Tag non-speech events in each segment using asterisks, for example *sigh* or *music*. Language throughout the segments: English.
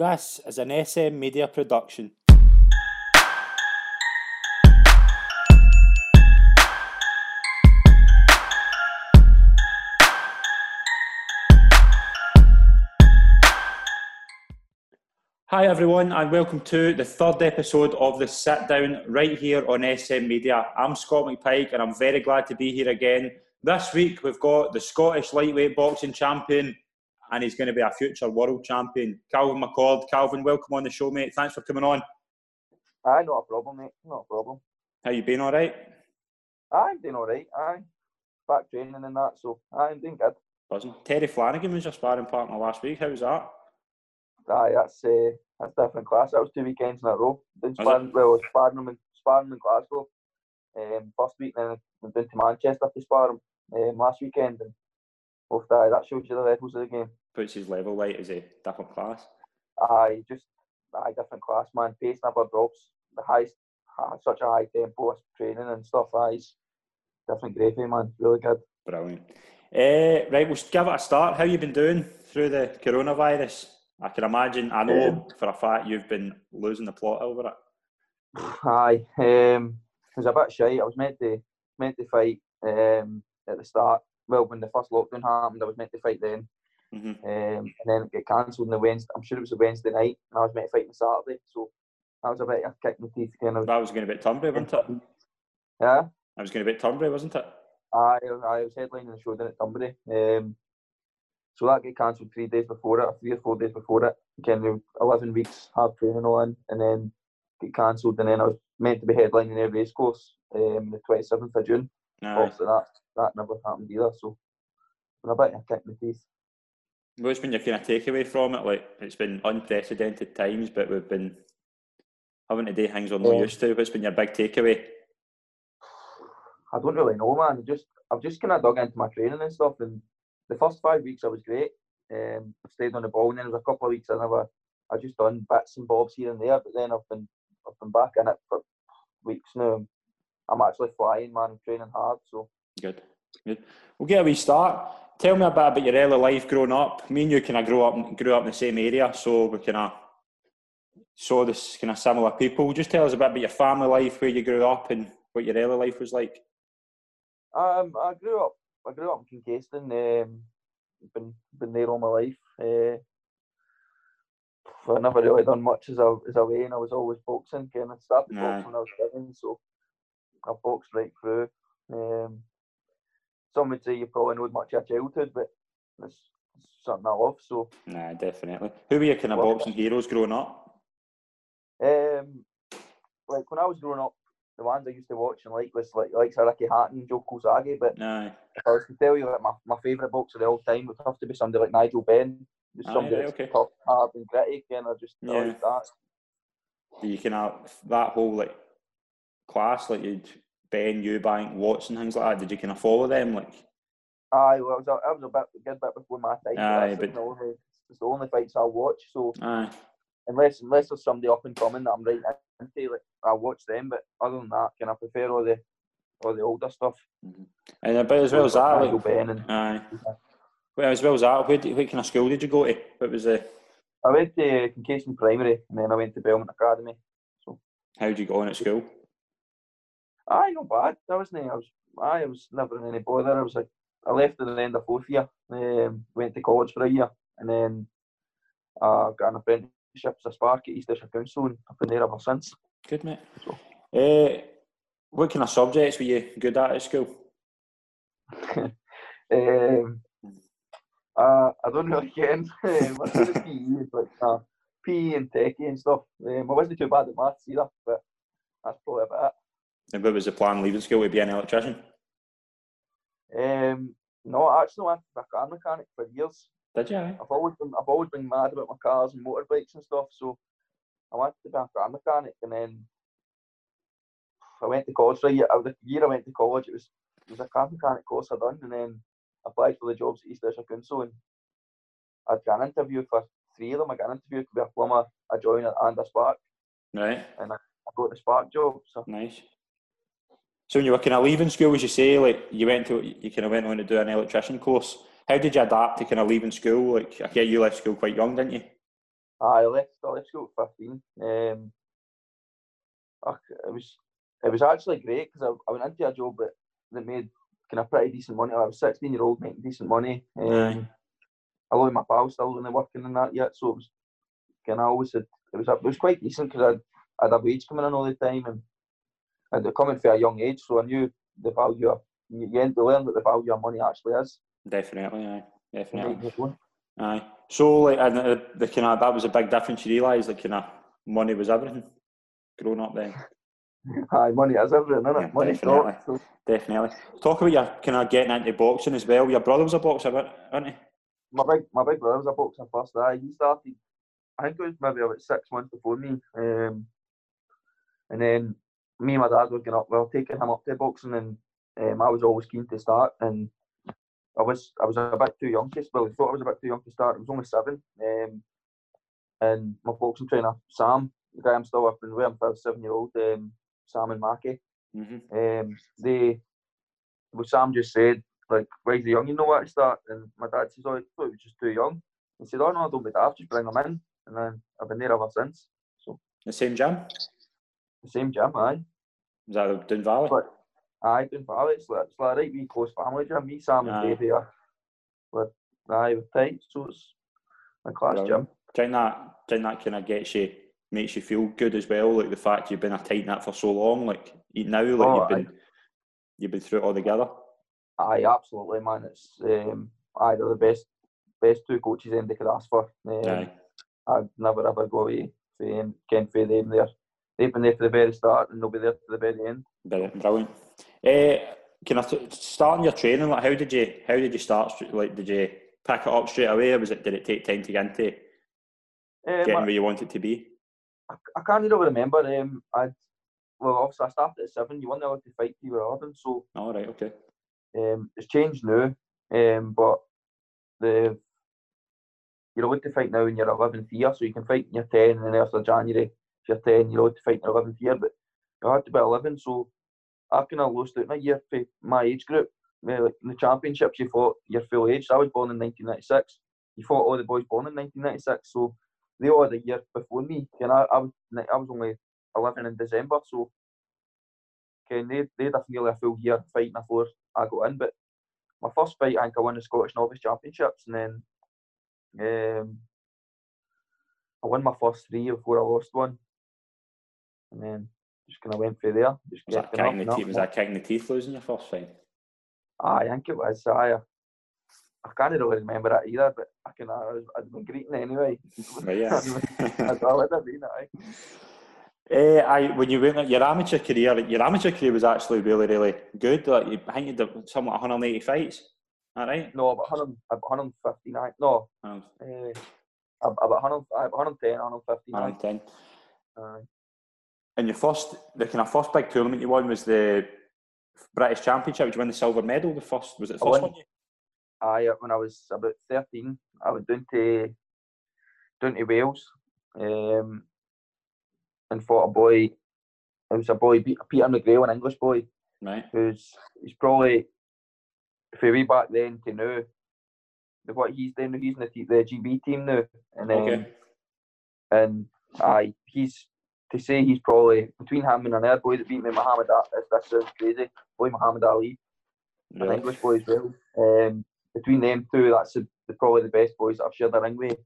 This is an SM Media production. Hi everyone, and welcome to the third episode of the Sit Down right here on SM Media. I'm Scott McPike, and I'm very glad to be here again. This week we've got the Scottish lightweight boxing champion, and he's going to be a future world champion, Calvin McCord. Calvin, welcome on the show, mate. Thanks for coming on. Aye, not a problem, mate. Not a problem. How you been? All right? Aye, I'm doing all right. Aye, back training and that, so aye, I'm doing good. Buzzing. Terry Flanagan was your sparring partner last week. How was that? Aye, that's uh, that's different class. That was two weekends in a row. Did Was sparring, well, sparring him in sparring in Glasgow. Um, first week, then I've been to Manchester to spar him um, last weekend, and both aye, that shows you the levels of the game. Puts his level light as a different class. Aye, just aye, different class, man. Pace never drops. The highest, such a high tempo of training and stuff. Aye, different gravy, man. Really good. Brilliant. Uh, right, we'll give it a start. How you been doing through the coronavirus? I can imagine. I know Um, for a fact you've been losing the plot over it. Aye, um, it was a bit shy. I was meant to meant to fight um, at the start. Well, when the first lockdown happened, I was meant to fight then, hmm um, and then it got cancelled on the Wednesday. I'm sure it was a Wednesday night, and I was meant to fight on Saturday. So that was a bit of a kick in the teeth, kind of. That was going to be at Turnberry, wasn't it? Yeah, That was going to be at Turnberry, wasn't it? I I was headlining the show down at Turnberry. Um, so that got cancelled three days before it, or three or four days before it. Kind of eleven weeks hard training on, and then get cancelled. And then I was meant to be headlining their race course um, the twenty seventh of June. Aye. Obviously that that never happened either. So been a bit of a kick in the teeth. What's been your kind of takeaway from it? Like it's been unprecedented times, but we've been having to do things we're not Yeah. used to. What's been your big takeaway? I don't really know, man. Just I've just kind of dug into my training and stuff. And the first five weeks I was great. Um, I stayed on the ball, and then there was a couple of weeks I never. I just done bits and bobs here and there. But then I've been I've been back in it for weeks now. I'm actually flying, man. I'm training hard. So Good, good. We'll get a wee start. Tell me a bit about your early life growing up. Me and you kind of grew up grew up in the same area, so we kind of saw this kind of similar people. Just tell us a bit about your family life, where you grew up, and what your early life was like. um, I grew up. I grew up in Kincaidston. Um, been been there all my life. Uh, I never really done much as a as a way, and I was always boxing. Kind of started Aye. boxing when I was seven, so I boxed right through. Um, some would say you probably know much of your childhood, but it's, something I love. So Nah, definitely. Who were your kind of Well- boxing heroes growing up? Um, like when I was growing up, the ones I used to watch and like was like like Ricky Hatton, Joe Calzaghe. But Aye. if I was to tell you like my, my favourite boxer of all time would have to be somebody like Nigel Benn. Just Aye, somebody right, that's okay. tough, hard and gritty, and I just Yeah. like that. You kind of that whole like class, like you'd Benn, Eubank, Watson, things like that? Did you kind of follow them? Like, Aye, well, I was a, I was a bit a good bit before my time. Aye, but- the only it's the only fights I watch. So aye. unless unless there's somebody up and coming that I'm right into, like I watch them. But other than that, can I prefer all the all the older stuff? Mm-hmm. And about as well as that, like, Benn and aye. Well, as well as that, did- what kind of school did you go to? What was the? I went to Kincaidston Primary and then I went to Belmont Academy. So how did you go on at school? Aye, not bad. I wasn't. I was. I was never in any bother. I was like, I left at the end of fourth year. Um, went to college for a year, and then uh, got an apprenticeship as a spark at East Ayrshire Council, and I've been there ever since. Good mate. So- Uh, what kind of subjects were you good at at school? *laughs* um, uh, I don't really get the PE, but uh, PE and techie and stuff. Um, I wasn't too bad at maths either, but that's probably about And what was the plan leaving school to be an electrician? Um, no, I actually wanted to be a car mechanic for years. Did you? I've always been I've always been mad about my cars and motorbikes and stuff. So I wanted to be a car mechanic, and then I went to college for a year. uh, The year I went to college, it was it was a car mechanic course I done, and then applied for the jobs at East Ayrshire Council, and I'd got an interview for three of them. I got an interview to be a plumber, a joiner, and a spark, Right. and I, I got the spark job. So Nice. So when you were kind of leaving school, as you say, like you went to, you kind of went on to do an electrician course. How did you adapt to kind of leaving school? Like, I get you left school quite young, didn't you? I left. I left school at fifteen. Um, it was it was actually great because I, I went into a job that, that made kind of pretty decent money. I was sixteen year old making decent money. Um, a lot of my pals still only working in that yet, so it was kind of always had, it was it was quite decent because I had a wage coming in all the time and and they're coming from a young age, so I knew the value of you end to learn what the value of money actually is. Definitely, aye, definitely. Aye. So like, and the, the kind of that was a big difference. You realise like kind of money was everything. Growing up then. *laughs* Aye, money is everything, isn't it? Yeah, Money definitely. Not, so. Definitely. Talk about your kind of getting into boxing as well. Your brother was a boxer, wasn't he? My big, my big brother was a boxer first. Aye, he started. I think it was maybe about six months before me. Um, and then me and my dad were going up, well, taking him up to boxing, and um, I was always keen to start. And I was I was a bit too young to well, I thought I was a bit too young to start. I was only seven. Um, and my boxing trainer, Sam, the guy I'm still up in with, I'm a seven year old, um, Sam and Mackie. Mm-hmm. Um, they, well, Sam just said, like, why's the young, you know what to start? And my dad says, oh, I thought he was just too young. He said, oh, no, don't be daft, just bring him in. And then I've been there ever since. So The same gym? The same gym, aye. Is that Doon Valley? But, aye, Doon Valley. It's like, it's like a right wee close family gym. Me, Sam, and Dave here. But, aye, we're tight, so it's a class Brilliant. gym. Do that, you that kind of gets you makes you feel good as well. Like the fact you've been a tight knit for so long. Like now, like oh, you've been you've been through it all together. Aye, absolutely, man. It's um, aye, they're the best best two coaches anybody could ask for. Um, aye. I'd never ever go away from Ken for them there. They've been there for the very start and they'll be there for the very end. Brilliant. Brilliant. Uh, can I t- start on your training? Like, how did you how did you start? Like, did you pick it up straight away, or was it did it take time to get into um, getting where you wanted to be? I, I can't really remember. Um, I well, obviously I started at seven. You weren't allowed to fight till you were eleven, so. All right. Okay. Um, it's changed now, um, but the you're allowed to fight now in your 11th year, so you can fight in your 10 and then after January, if you're 10, you're allowed to fight in your 11th year, but you had to be 11, so I kind of lost out a year for my age group. In the championships, you fought your full age. I was born in 1996. You fought all the boys born in 1996, so they all had a year before me. And I, I was I was only 11 in December, so okay, they they had nearly a full year fighting before I got in. But my first fight, I think I won the Scottish Novice Championships, and then um, I won my first three before I lost one, and then just kind of went through there. Just was that, kicking the teeth, was that kicking the teeth losing your first fight? I think it was. I, I can't really remember that either, but I can. I was, I'd been greeting anyway. *laughs* Right, yeah. I'd, *laughs* I'd been. Uh, I when you went your amateur career, your amateur career was actually really, really good. Like I think you did somewhat 180 fights. All right. No, about 100, about 159. No. Oh. Uh, about 100, 110, 159. 110. Uh, and your first, the kind of first big tournament you won was the British Championship. Did you win the silver medal? The first was it the first one? Aye, when I was about 13, I went down to down to Wales, um, and fought a boy. It was a boy, Peter McGrail, an English boy, right? Who's he's probably for way back then to now, what he's doing, he's in the, the GB team now, and then, okay. and aye, he's to say he's probably between him and another boy that beat me, Muhammad. That sounds crazy, boy Muhammad Ali, an English boy as well. Um, between them two, that's the, the, probably the best boys that I've shared the ring with,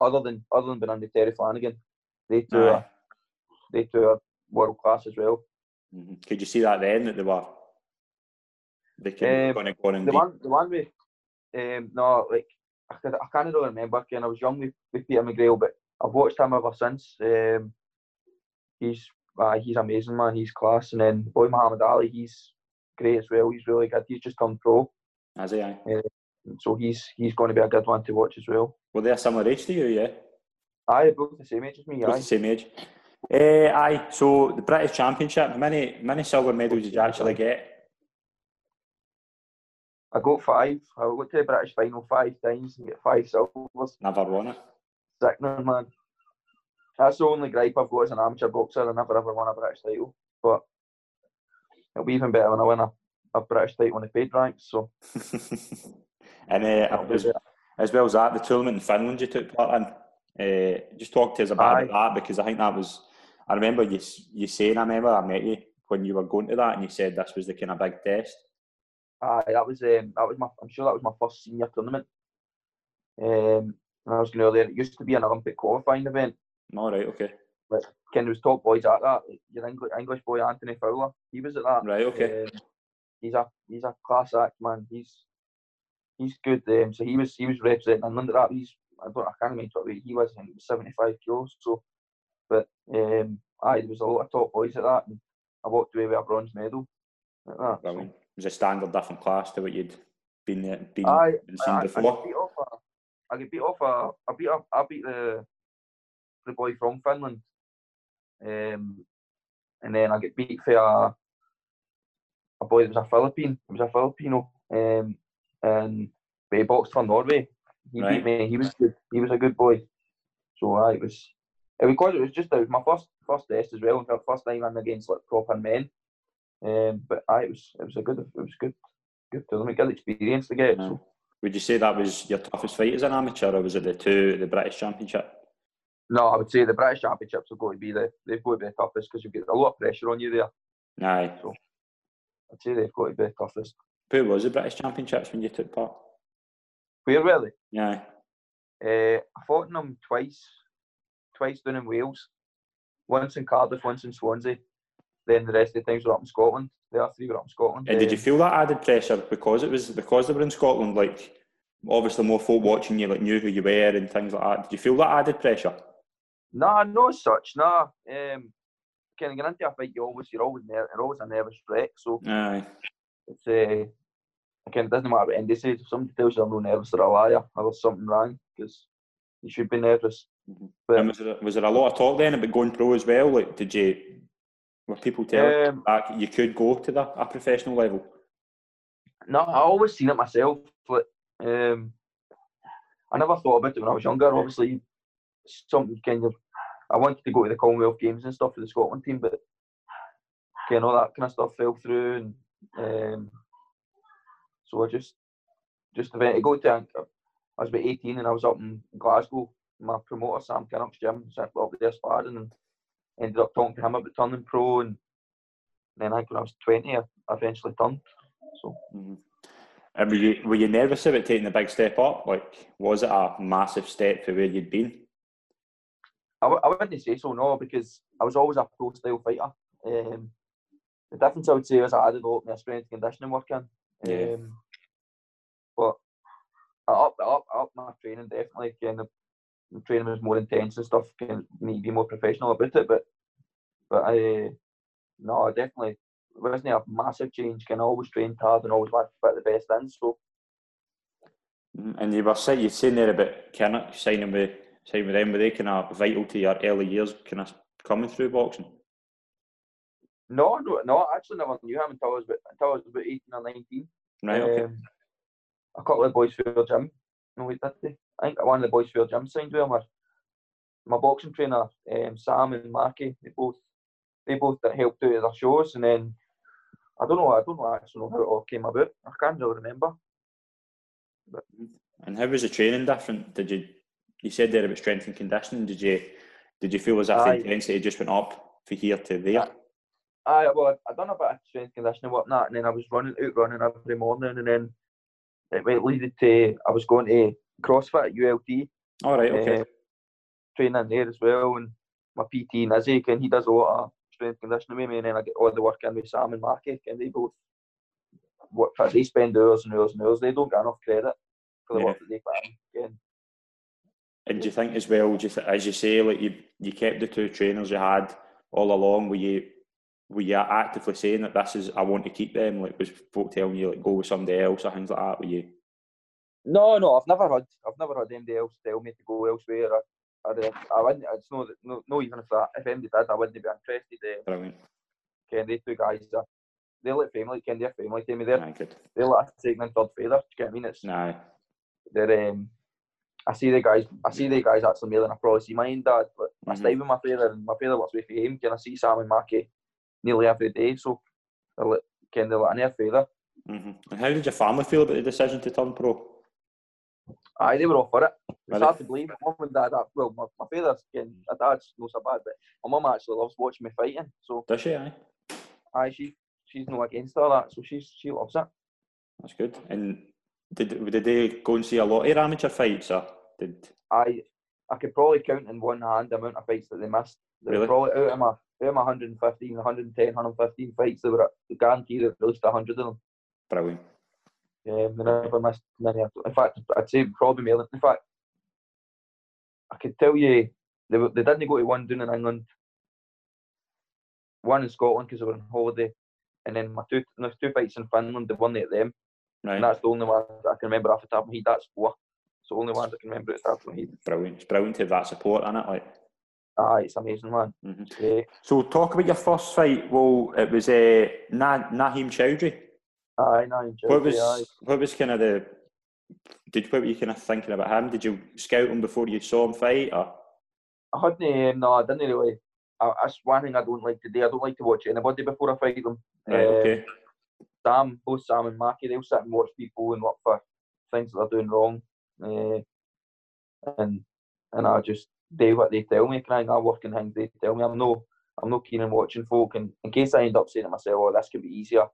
other than other than being under Terry Flanagan. They two, are, they two are world class as well. Mm-hmm. Could you see that then that they were they can um, go on the one, the one with um, no, like I, I can't really remember. Again, I was young with, with Peter McGrail, but I've watched him ever since. Um, he's uh, he's amazing, man. He's class. And then boy Muhammad Ali, he's great as well. He's really good. He's just turned pro. Has he? Uh, so he's he's going to be a good one to watch as well. Well, they a similar age to you? Yeah. Aye, both the same age as me. Both aye. the same age. Uh, aye. So the British Championship, how many many silver medals did you actually get? I got five. I went to the British final five times and get five silvers. Never won it. Sickening, man. That's the only gripe I've got as an amateur boxer. I never ever won a British title. But it'll be even better when I win a, a British title in the paid ranks. So. *laughs* and uh, as, as well as that, the tournament in Finland you took part in, Uh, just talk to us about that because I think that was. I remember you you saying. I remember I met you when you were going to that, and you said this was the kind of big test. Aye, that was um, that was my. I'm sure that was my first senior tournament. Um, and I was going there. It used to be an Olympic qualifying event. All right, okay. But Ken was top boys at that. Your English, English boy Anthony Fowler, he was at that. Right, okay. Um, he's a he's a class act man. He's he's good. Um, so he was he was representing England at that. He's I don't I can't remember what weight he was. I think was seventy five kilos. So, but um, aye, there was a lot of top boys at that, and I walked away with a bronze medal. At that. Brilliant. It was a standard different class to what you'd been there, been, aye, been seen I, before. I beat off a, I beat off a, I beat up, I beat the the boy from Finland, um, and then I get beat for a, a boy that was a Philippine. It was a Filipino, um, and but he boxed for Norway. He Right. beat me. He was good. He was a good boy. So it was. It was because it was just it was my first first test as well. In fact, first time I'm against like proper men. Um, but aye, it was it was a good it was good good tournament, good experience to get. Yeah. So Would you say that was your toughest fight as an amateur, or was it the two, the British Championship? No, I would say the British Championships have got to be the they've got to be the toughest because you get a lot of pressure on you there. Aye. I'd say they've got to be the toughest. Who was the British Championships when you took part? Where were they? Yeah. Uh, I fought in them twice, twice down in Wales, once in Cardiff, once in Swansea. Then the rest of the times were up in Scotland. The other three were up in Scotland. And did you Um, feel that added pressure because it was because they were in Scotland? Like, obviously, more folk watching you like knew who you were and things like that. Did you feel that added pressure? Nah, no such. Nah. Um, kind of get into a fight, you always you're always ner- you're always a nervous wreck. So Aye. it's uh, again, it doesn't matter what Andy says. If somebody tells you they're no nervous, they're a liar. Or there's something wrong because you should be nervous. Mhm. But And was there, was there a lot of talk then about going pro as well? Like, did you were people telling um, you that you could go to the, a professional level? No, I always seen it myself. But um, I never thought about it when I was younger. Obviously, something kind of. I wanted to go to the Commonwealth Games and stuff for the Scotland team, but kind of all that kind of stuff fell through, and um, so I just just eventually go to. I was about eighteen, and I was up in Glasgow. My promoter Sam Kynoch's gym, went up there sparring, and ended up talking to him about turning pro, and then I think when I was twenty, I I eventually turned. So. Mhm. And were you were you nervous about taking the big step up? Like, was it a massive step for where you'd been? I, w- I wouldn't say so, no, because I was always a pro style fighter. Um, the difference I would say is I added a lot more strength and conditioning work in. Yeah. Um, but I up, up, up my training definitely. Kind of, the training was more intense and stuff. Of need to be more professional about it. But but I no, I definitely it wasn't a massive change. Of always train hard and always to put the best in. So Mhm. And you were saying you saying there about Kynoch signing with signing with them. Were they kind of vital to your early years, kind of coming through boxing? no, no, no. I actually never knew him until I was about, until I was about eighteen or nineteen. Right. Okay. Um, a couple of boys for your gym. No, wait, did they? I think one of the boys for your gym signed with him. Or my boxing trainer, um, Sam and Marky, they both they both helped out at their shows, and then I don't know, I don't know actually know how it all came about. I can't really remember. And how was the training different? Did you you said there about strength and conditioning? Did you did you feel as if the Aye. intensity just went up from here to there? Aye, well, I, done a bit of strength conditioning work and and then I was running out running every morning, and then it went leaded to I was going to CrossFit at ULT. All right. Okay. uh, training there as well. And my PT Nizzy, and he does a lot of strength conditioning with me, and then I get all the work in with Sam and Marky, and they both work. They spend hours and hours and hours. They don't get enough credit for the Yeah. work that they put in. And do you think as well, just as you say, like you you kept the two trainers you had all along? Were you were you actively saying that this is I want to keep them? Like was folk telling you like go with somebody else or things like that? Were you? No, no, I've never had, I've never had anybody else tell me to go elsewhere. I, I, I wouldn't. It's no, no, no. Even if that, if anybody did, I wouldn't be interested. Uh, Brilliant. Ken, they two guys, are, they're like family. Ken, they're family to me. They're, Aye, good. they're like second and third feather. Do you get what I mean? It's, Nah. they're um I see the guys I see the guys actually I probably see mine dad, but I Mhm. stay with my father and my father works with him, can I see Sam and Mackie nearly every day, so like kind of like near father. hmm And how did your family feel about the decision to turn pro? Aye, they were all for it. It's Really? hard to believe. Mum and dad, are- well, my, my father's getting, my dad's not so bad, but my mum actually loves watching me fighting. So, Does she? Aye, aye, she, she's not against all that. So she's, she loves it. that's good. And did did they go and see a lot of amateur fights? Or did I, I could probably count in one hand the amount of fights that they missed. They Really? probably out of my, out of my 115, 110, 115 fights, they were guaranteed at least 100 of them. brilliant? Um, they never missed many. In fact, I'd say probably more. In fact, I could tell you they were, they didn't go to one down in England, one in Scotland because they were on holiday, and then my two there's two fights in Finland. They won at them, Right, and that's the only one that I can remember off the top of my head. That's four. It's the only ones I can remember at the top of my head. brilliant. It's brilliant to have that support in it. Like, Ah, it's amazing, man. mhm. It's great. so talk about your first fight. Well, it was uh, Na- Naheem Chowdhury. Aye, no, I enjoyed What was aye. what was kind of the did what were you kind of thinking about him? Did you scout him before you saw him fight? Or I hadn't, um, no, I didn't really. I, that's one thing I don't like to do. I don't like to watch anybody before I fight them. right, Um, okay, Sam, both Sam and Mackie, they'll sit and watch people and look for things that they're doing wrong. Uh, and and I just do what they tell me. Kind of, I work in things they tell me. I'm no I'm no keen on watching folk, and in case I end up saying to myself, "Oh, this could be easier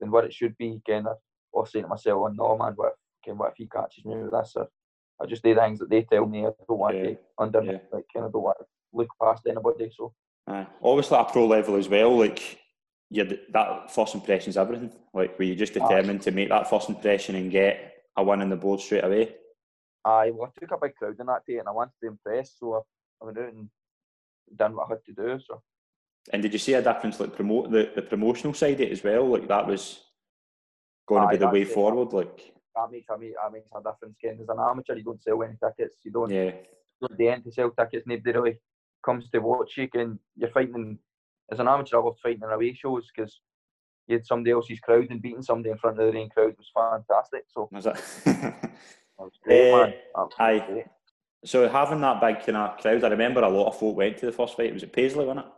than what it should be," kind of, or saying to myself, "Oh no, man, what if, what if he catches me with this?" Or I just do the things that they tell me. I don't want Yeah, to under yeah. like kind of don't want to look past anybody. So Aye. obviously at pro level as well. Like you that first impression is everything. Like were you just Aye. determined to make that first impression and get a win on the board straight away? I well, I took a big crowd in that day, and I wanted to impress. So I, I went out and done what I had to do. So. And did you see a difference like promote the, the promotional side of it as well? Like that was going to be the way it. forward. Like that makes a that makes a difference. Again, as an amateur, you don't sell any tickets. You don't. yeah, At the end to sell tickets, nobody really comes to watch you. And you're fighting as an amateur. I loved fighting in away shows because you had somebody else's crowd and beating somebody in front of the own crowd was fantastic. So was it? *laughs* it was great, man. Aye. great. so having that big kind of crowd, I remember a lot of folk went to the first fight. Was it Paisley, wasn't it?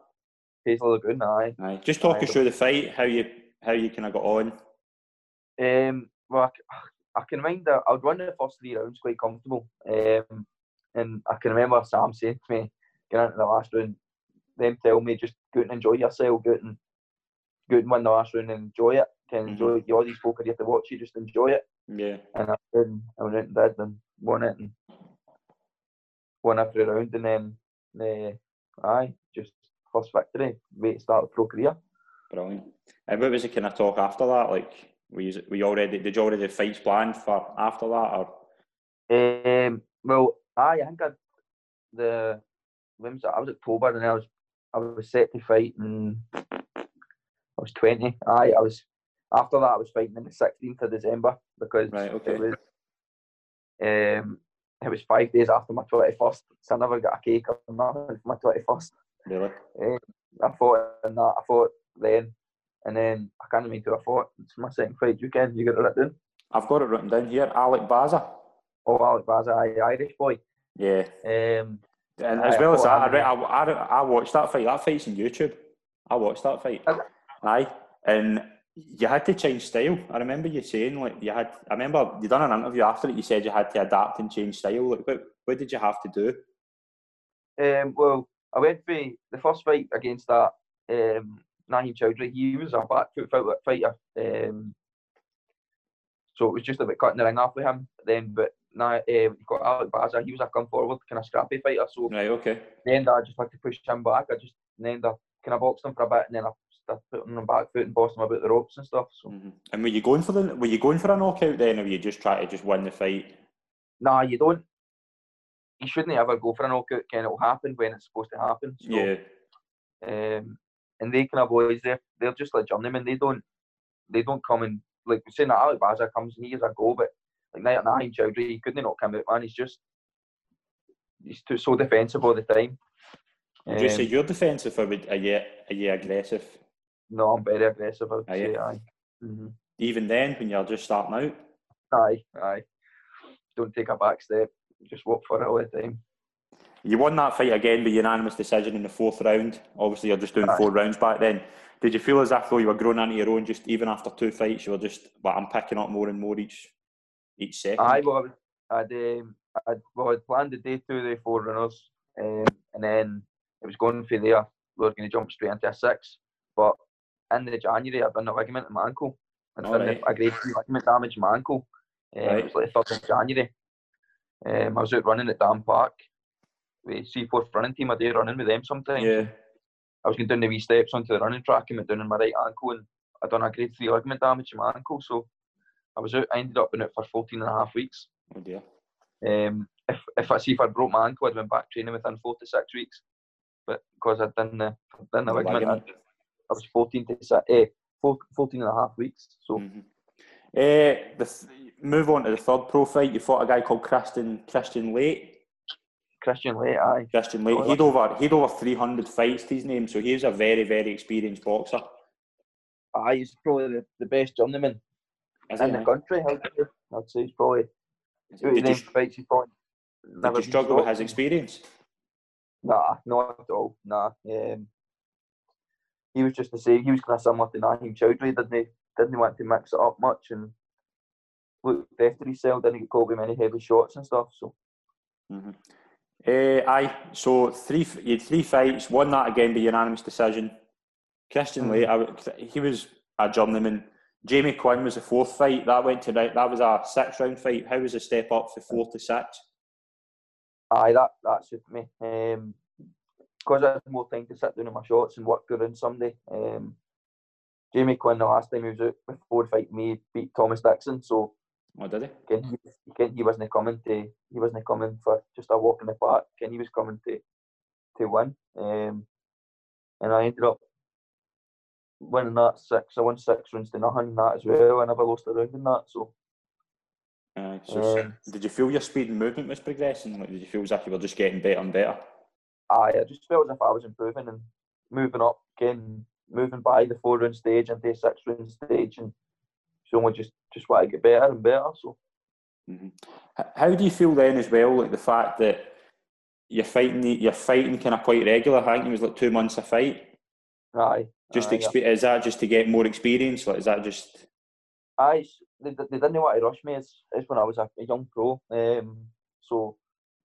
Paisley Lagoon, aye. Aye. Just talk Aye. us through the fight, how you how you kind of got on. Um, well, I, I can mind that I would run the first three rounds quite comfortable. Um, and I can remember Sam saying to me, get into the last round, them tell me just go and enjoy yourself, go and, go and win the last round and enjoy it. Can Mhm. enjoy all these folk are here to watch you, just enjoy it. Yeah, And I, and I went out and did and won it and won every round. And then, uh, aye, just first victory, way to start the pro career. brilliant. And what was the kind of talk after that? Like, were you, were you already did you already have fights planned for after that, or Um, well, aye, I think I, the when was it? I was October and I was I was set to fight in I was twenty. Aye, I was after that I was fighting in the sixteenth of December because Right, okay. it was um it was five days after my twenty first, so I never got a cake or nothing for my twenty first. really? I fought in that. I fought then, and then I can't remember who I fought. It's my second fight. You can you got it written? I've got it written down here. Alec Baza. Oh, Alec Baza, Irish boy. Yeah, Um, and as I well as that, I, I re- I, I, I watched that fight. That fight's on YouTube. I watched that fight. It? Aye, and you had to change style. I remember you saying like you had. I remember you done an interview after it. You said you had to adapt and change style. Like, what, what did you have to do? Um, well, I went for the first fight against that um, Naheem Chowdhury. He was a back foot fighter, um, so it was just about cutting the ring off with him. Then, but now uh, you got Alec Baza. He was a come forward kind of scrappy fighter. So Right. Okay. then I just had to push him back. I just then I kind of boxed him for a bit, and then I started putting him on back foot and bossing him about the ropes and stuff. So hmm And were you going for the? Were you going for a knockout then, or were you just trying to just win the fight? nah, you don't. You shouldn't ever go for a knockout. Kind of happen when it's supposed to happen. So, Yeah. um, and they kind of boys they're they're just like journeymen. They don't they don't come and like saying that Alec Baza comes and he is a go, but like Naheem Chowdhury, he couldn't knock him out, man. He's just he's too so defensive all the time. Would you say Um, you're defensive, or would- are you are you aggressive? no, I'm very aggressive. I would Are you? say aye. hmm Even then, when you're just starting out. Aye, aye. Don't take a back step. Just walk for it all the time. You won that fight again by unanimous decision in the fourth round. Obviously, you're just doing Aye. four rounds back then. Did you feel as if though you were growing into your own, just even after two fights, you were just, well, I'm picking up more and more each each second? Well, I was, I'd, um, I'd, well, I'd planned the day two, day four runners, um, and then it was going for there. We were going to jump straight into a six, but in the January, I'd done a ligament in my ankle. I'd done a grade three ligament damage in my ankle. Um, It was like the 3rd of January. Um, I was out running at Dam Park with C4 running team. I do running with them sometimes. Yeah. I was going down the wee steps onto the running track and went down in my right ankle and I done a grade three ligament damage in my ankle. So I was out, I ended up in it for 14 and a half weeks. Oh dear. Um, if if I see if I broke my ankle, I'd been back training within four to six weeks. But because I'd done the done the ligament, I, I was 14 to eh, four- 14 and a half weeks. So the th- move on to the third pro fight. You fought a guy called Christian Kristian Laight. Kristian Laight, aye. Kristian Laight. Oh, He'd over he'd over three hundred fights to his name, so he's a very very experienced boxer. Aye, he's probably the, the best journeyman Is in the country. I'd say, he's probably Did you, fights he's probably did never you been struggle with his experience? Nah, not at all. Nah. Um, he was just the same. He was kind of similar to Naheem Chowdhury, didn't he? Didn't want to mix it up much and looked after himself, didn't get caught with many heavy shots and stuff. So Mm-hmm. Uh, aye, so three you had three fights, won that again by unanimous decision. Christian Mhm. Late, I he was a journeyman. Jamie Quinn was the fourth fight. That went tonight. That was a six round fight. How was the step up from four to six? aye, that that suited me. Um, because I had more time to sit down in my shots and work around somebody. Um, Jamie Quinn the last time he was out before fighting me beat Thomas Dixon, so Oh, did he? he, again, he wasn't coming to he wasn't coming for just a walk in the park. Again, he was coming to to win. Um, and I ended up winning that six. I won six rounds to nothing in that as well. I never lost a round in that. So Aye, so Um, did you feel your speed and movement was progressing? Like, did you feel as if you were just getting better and better? aye, I just felt as if I was improving and moving up, again, moving by the four round stage into the six round stage, and so I just just want to get better and better. So Mhm. How do you feel then as well, like the fact that you're fighting, you're fighting kind of quite regular? I think it was like two months a fight. aye, Just aye, expe- is that just to get more experience? Like, is that just s- they, they didn't want to rush me It's, as when I was a, a young pro. Um, so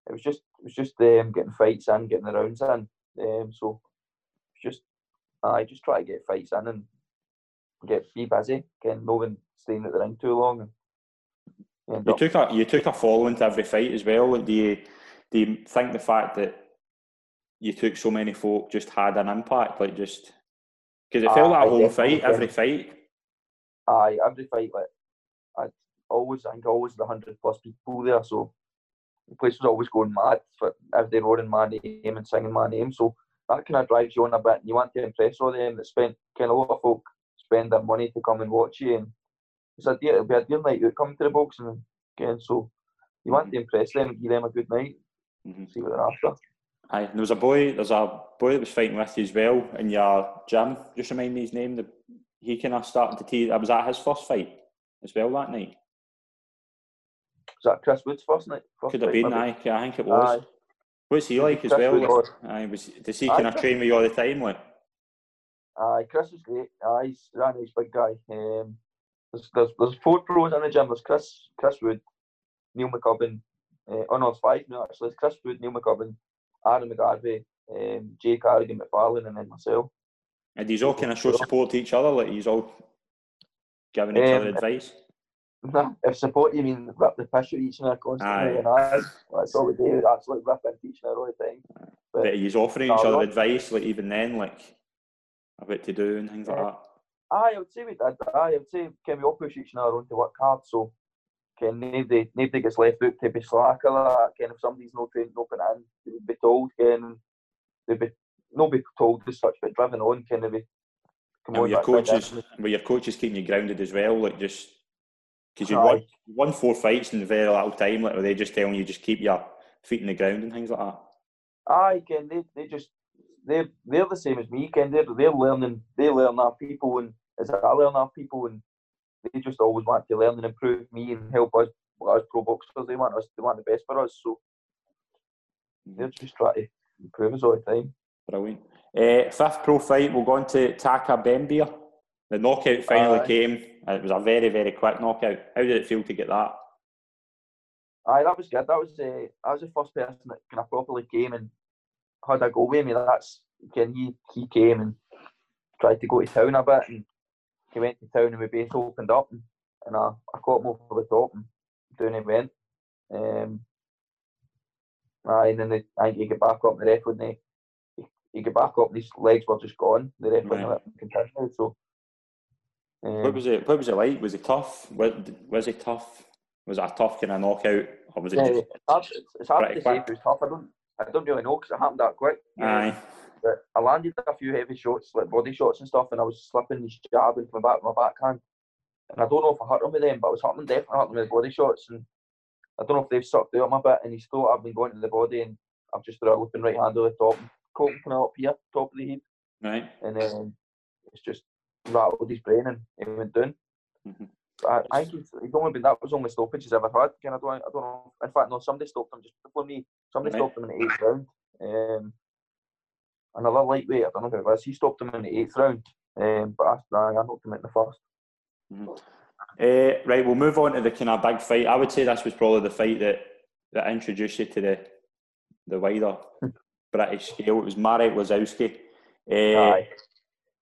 it was just it was just um, getting fights in, getting the rounds in. Um, so just I just try to get fights in and get be busy, getting no one staying at the ring too long. And you up- took a you took a following to every fight as well? Do you do you think the fact that you took so many folk just had an impact? Like, just because it felt Ah, like a home definitely fight every fight. aye, every fight like I always I think always the hundred plus people there. So the place was always going mad for they roaring my name and singing my name. So that kind of drives you on a bit. And you want to impress all them that spent kind of a lot of folk spend their money to come and watch you. And it's a dear, it'll be a dear night out coming to the boxing again. So you want to impress them and give them a good night. Mhm. See what they're after. Aye, and there was a boy. There's a boy that was fighting with you as well in your gym. Just remind me his name. The, he kind of started to tee. Was that his first fight as well that night? Was that Chris Wood's first night? First Could have been. maybe? Aye, I think it was. Aye. What's he like as well? Wood was- aye, was does he kind of Chris- train with you all the time? Like, Aye, Chris is great. Aye, he's a nice big guy. Um, there's, there's there's four pros in the gym. There's Chris Chris Wood, Neil McCubbin. Uh, oh no, it's five now actually. It's Chris Wood, Neil McCubbin, Aaron McGarvey, um, Jay Carrigan McFarlane, and then myself. and he's all kind of show support to each other. Like he's all giving each other Um, advice. Nah, if support you mean rip the piss out each other constantly, and aye, that's all we do. Absolutely rip into each other all the time. But he's offering nah, each other advice. Like even then, like about to do and things like that. Aye, I would say we did. Aye, I would say can we all push each other on to work hard. So can nobody nobody gets left out to be slack or that. Can if somebody's not trained, no put in, they would be told. Can they be no be told as such, but driven on. Can they be? Come And with your coaches, with your coaches keeping you grounded as well. Like just because you won, won four fights in a very little time. Like were they just telling you just keep your feet in the ground and things like that? Aye, Ken, they, they just they they're the same as me, Ken. They're they're learning they learn our people and as I learn our people and they just always want to learn and improve me and help us as pro boxers. They want us they want the best for us. So they're just trying to improve us all the time. Brilliant. Uh, fifth pro fight, we'll go on to Taka Bembia. The knockout finally Aye. came. It was a very, very quick knockout. How did it feel to get that? Aye, that was good. That was uh, I was the first person that kind of properly came and had a go with me. That's again he he came and tried to go to town a bit and he went to town and we both opened up and, and I, I caught him over the top and doing an event. Um, aye, and then the, I think he got back up and the ref wouldn't he, he got back up and his legs were just gone. The ref wouldn't let him continue. So um, what was it? What was it like? Was it tough? Was, was it tough? Was it a tough kind of knockout, or was it yeah, just it's hard, it's hard to quick? say if it was tough. I don't, I don't really know because it happened that quick. Aye. But I landed a few heavy shots, like body shots and stuff, and I was slipping his jab into my back, my backhand. And I don't know if I hurt him with them, but I was hurting definitely hurting with the body shots. And I don't know if they've sucked out my bit, and he's thought I've been going to the body, and I've just threw a looping right hand over the top, caught him up here, top of the head. Right. And then it's just rattled his brain, and he went down. Mm-hmm. I, I think he's, he's only been that was only stoppage he's ever had. Again, I don't, I don't know. In fact, no, somebody stopped him just before me. Somebody right. stopped him in the eighth round. Um, another lightweight, I don't know who it was. He stopped him in the eighth round, um, but I, I knocked him in the 1st mm-hmm. uh, right, we'll move on to the kind of big fight. I would say this was probably the fight that that introduced you to the the wider. *laughs* British scale. It was Marek Lisowski. Uh,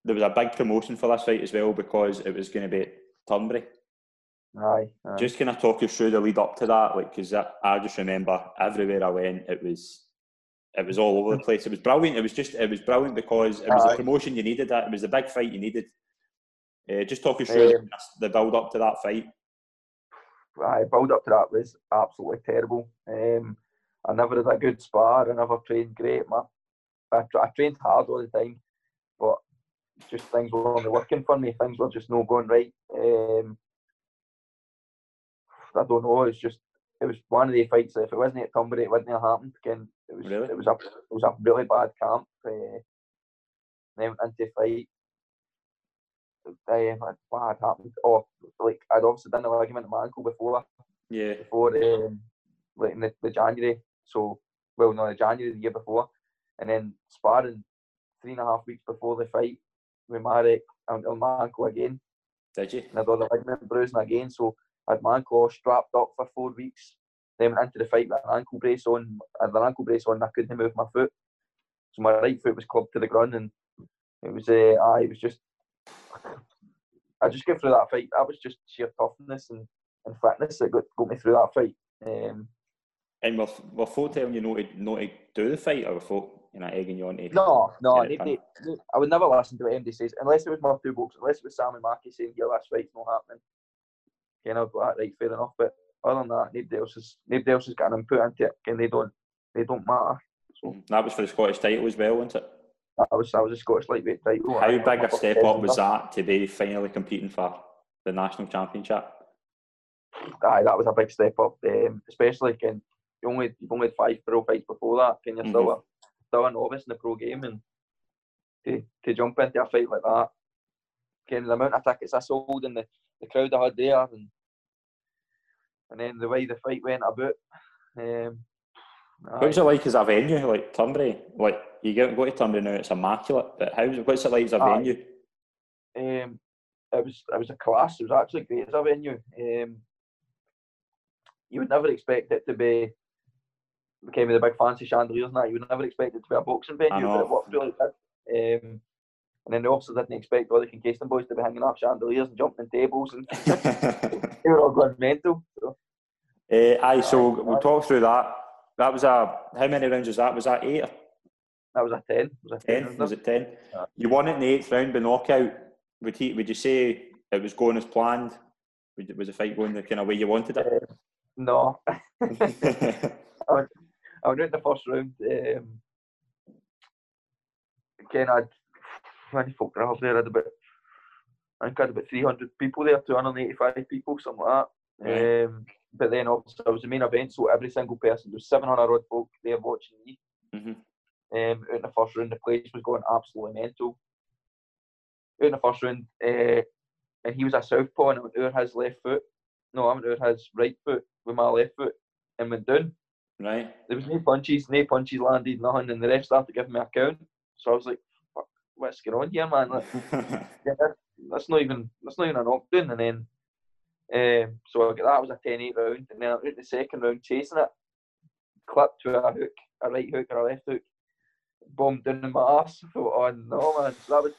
there was a big promotion for this fight as well because it was going to be Turnberry. Aye, aye. Just kind of talk you through the lead up to that, like because I, I just remember everywhere I went, it was it was all over the place. It was brilliant. It was just it was brilliant because it was aye. the promotion you needed. That it was the big fight you needed. Uh, just talk you through um, the, build up to that fight. Aye, build up to that was absolutely terrible. Um, I never had a good spar. I never trained great. My, I, I trained hard all the time, but just things were only working for me. Things were just not going right. Um, I don't know. It's just it was one of the fights. If it wasn't at Turnberry, it wouldn't have happened. Again, it was really? it was a it was a really bad camp. Uh, then into fight. Uh, what had happened? Oh, like I'd obviously done a argument in my ankle before. Yeah. Before um, like in the, the January. So well, no, the January the year before, and then sparring three and a half weeks before the fight with Marek and my ankle again. Did you? And I got the ligament bruising again. So I had my ankle strapped up for four weeks. Then went into the fight with an ankle brace on. I had an ankle brace on. I couldn't move my foot, so my right foot was clubbed to the ground, and it was uh, it was just. I just get through that fight. That was just sheer toughness and, and fitness that got, got me through that fight. Um, and were, were folk telling you not to, not to do the fight, or were folk you know, egging you on to. No, no, they, they, I would never listen to what MD says unless it was my two books, unless it was Sam and Marky saying, "Yeah, right, it's not happening." You know, but right, fair enough. But other than that, nobody else is nobody else has got an input into it, and they don't they don't matter. So mm, that was for the Scottish title as well, wasn't it? That was that was a Scottish lightweight title. How big a step up was that to be finally competing for the national championship? Aye, that was a big step up, um, especially again. You only you've only had five pro fights before that. Can you mm-hmm. still a still a novice in the pro game and to, to jump into a fight like that. Again, the amount of tickets I sold and the, the crowd I had there and and then the way the fight went about. Um, what's it like as a venue, like Turnberry? Like you get go to Turnberry now, it's immaculate. But how what's it like as a venue? Um, it was it was a class. It was actually great as a venue. Um, you would never expect it to be became the big fancy chandeliers and that. You would never expect it to be a boxing venue, but it worked really good. Um, and then they also didn't expect all the Kingston boys to be hanging off chandeliers and jumping tables, and *laughs* they were all going mental. So. Uh, aye, so we'll talk through that. That was a how many rounds was that? Was that eight? That was a ten. Was a ten? ten was it ten? Yeah. You won it in the eighth round by knockout. Would he? Would you say it was going as planned? Was the fight going the kind of way you wanted it? Uh, no. *laughs* I went in the first round. Um, again, I'd many folk there. I had about, I think I had about 300 people there, 285 people, something like that. Right. Um, but then obviously I was the main event, so every single person, there was 700 odd folk there watching me. Mm-hmm. Um, out in the first round, the place was going absolutely mental. Out in the first round, uh, and he was a southpaw, and I went over his left foot. No, I went over his right foot with my left foot and went down. Right. There was no punches, no punches landed, nothing, and the ref started giving me a count. So I was like, what's *laughs* going on here, man? Like, yeah, that's not even that's not even an knockdown. And then Um, so I got that was a 10-8 round, and then out the second round chasing it, clipped to a hook, a right hook or a left hook, boom down in my ass. I thought, oh no man. So that was